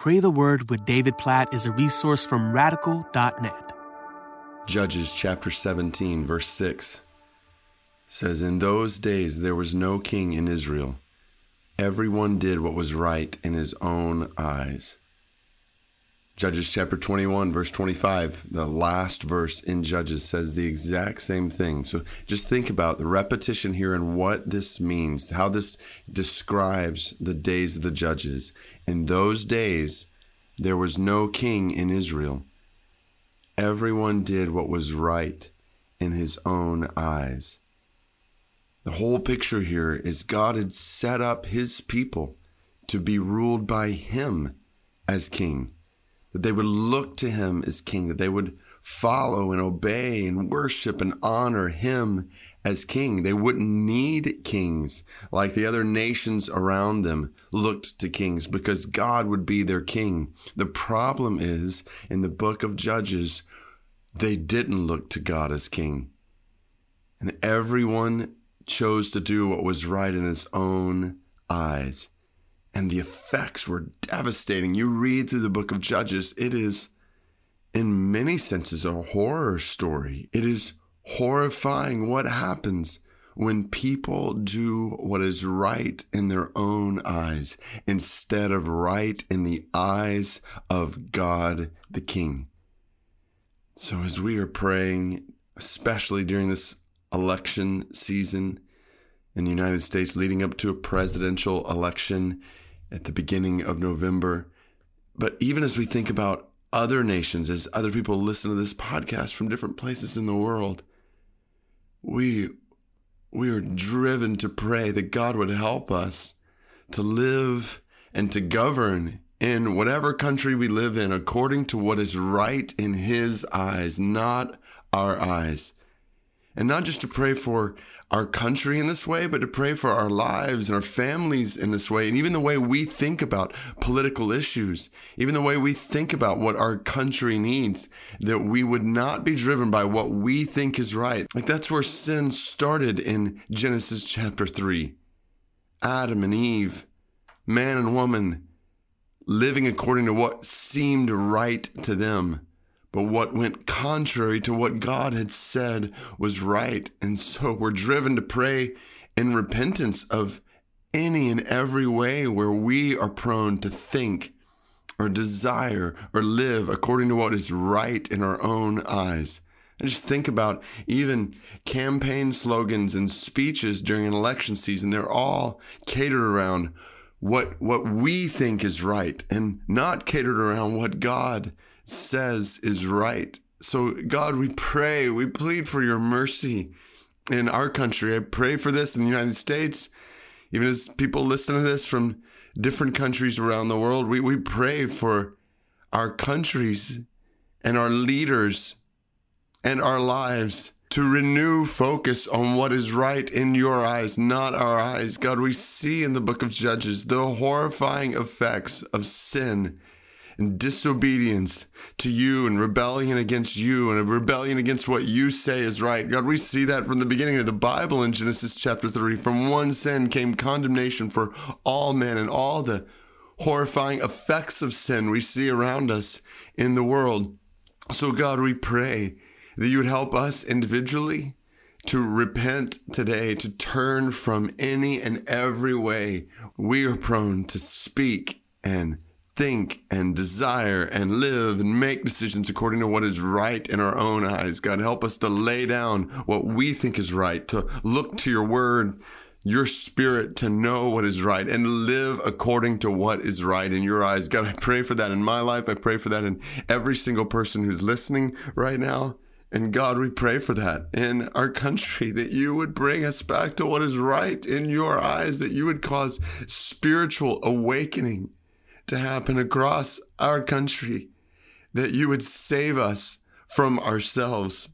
Pray the Word with David Platt is a resource from radical.net. Judges chapter 17, verse 6 says, In those days there was no king in Israel. Everyone did what was right in his own eyes. Judges chapter 21, verse 25, the last verse in Judges says the exact same thing. So just think about the repetition here and what this means, how this describes the days of the judges. In those days, there was no king in Israel. Everyone did what was right in his own eyes. The whole picture here is God had set up his people to be ruled by him as king that they would look to him as king, that they would follow and obey and worship and honor him as king. They wouldn't need kings like the other nations around them looked to kings because God would be their king. The problem is in the book of Judges, they didn't look to God as king. And everyone chose to do what was right in his own eyes and the effects were devastating. You read through the book of Judges, it is, in many senses, a horror story. It is horrifying what happens when people do what is right in their own eyes instead of right in the eyes of God the King. So, as we are praying, especially during this election season in the United States leading up to a presidential election, at the beginning of November. But even as we think about other nations, as other people listen to this podcast from different places in the world, we we are driven to pray that God would help us to live and to govern in whatever country we live in according to what is right in his eyes, not our eyes. And not just to pray for our country in this way, but to pray for our lives and our families in this way, and even the way we think about political issues, even the way we think about what our country needs, that we would not be driven by what we think is right. Like that's where sin started in Genesis chapter 3. Adam and Eve, man and woman, living according to what seemed right to them but what went contrary to what God had said was right. And so we're driven to pray in repentance of any and every way where we are prone to think or desire or live according to what is right in our own eyes. And just think about even campaign slogans and speeches during an election season. They're all catered around what, what we think is right and not catered around what God says is right. So, God, we pray, we plead for your mercy in our country. I pray for this in the United States. Even as people listen to this from different countries around the world, we, we pray for our countries and our leaders and our lives to renew focus on what is right in your eyes, not our eyes. God, we see in the book of Judges the horrifying effects of sin and disobedience to you and rebellion against you and a rebellion against what you say is right. God, we see that from the beginning of the Bible in Genesis chapter 3. From one sin came condemnation for all men and all the horrifying effects of sin we see around us in the world. So, God, we pray that you would help us individually to repent today, to turn from any and every way we are prone to speak and think and desire and live and make decisions according to what is right in our own eyes. God, help us to lay down what we think is right, to look to your word, your spirit to know what is right and live according to what is right in your eyes. God, I pray for that in my life. I pray for that in every single person who's listening right now. And God, we pray for that in our country, that you would bring us back to what is right in your eyes, that you would cause spiritual awakening to happen across our country, that you would save us from ourselves.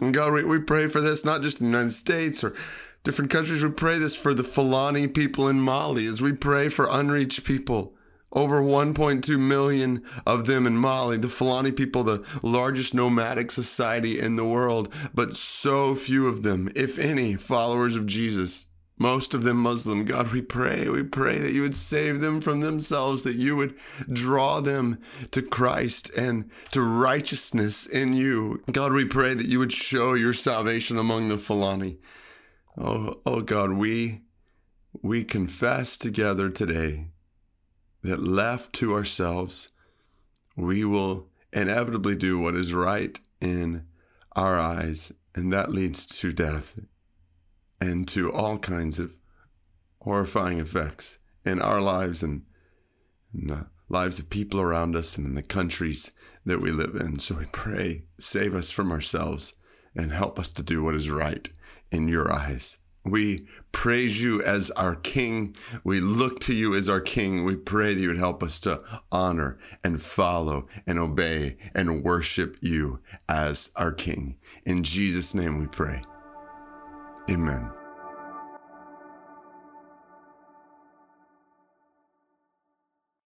And God, we, we pray for this, not just in the United States or different countries. We pray this for the Fulani people in Mali as we pray for unreached people. Over 1.2 million of them in Mali, the Fulani people, the largest nomadic society in the world, but so few of them, if any, followers of Jesus. Most of them Muslim. God, we pray, we pray that you would save them from themselves, that you would draw them to Christ and to righteousness in you. God, we pray that you would show your salvation among the Fulani. Oh, oh God, we we confess together today that left to ourselves, we will inevitably do what is right in our eyes, and that leads to death and to all kinds of horrifying effects in our lives and in the lives of people around us and in the countries that we live in. So we pray, save us from ourselves and help us to do what is right in your eyes. We praise you as our King. We look to you as our King. We pray that you would help us to honor and follow and obey and worship you as our King. In Jesus' name we pray. Amen.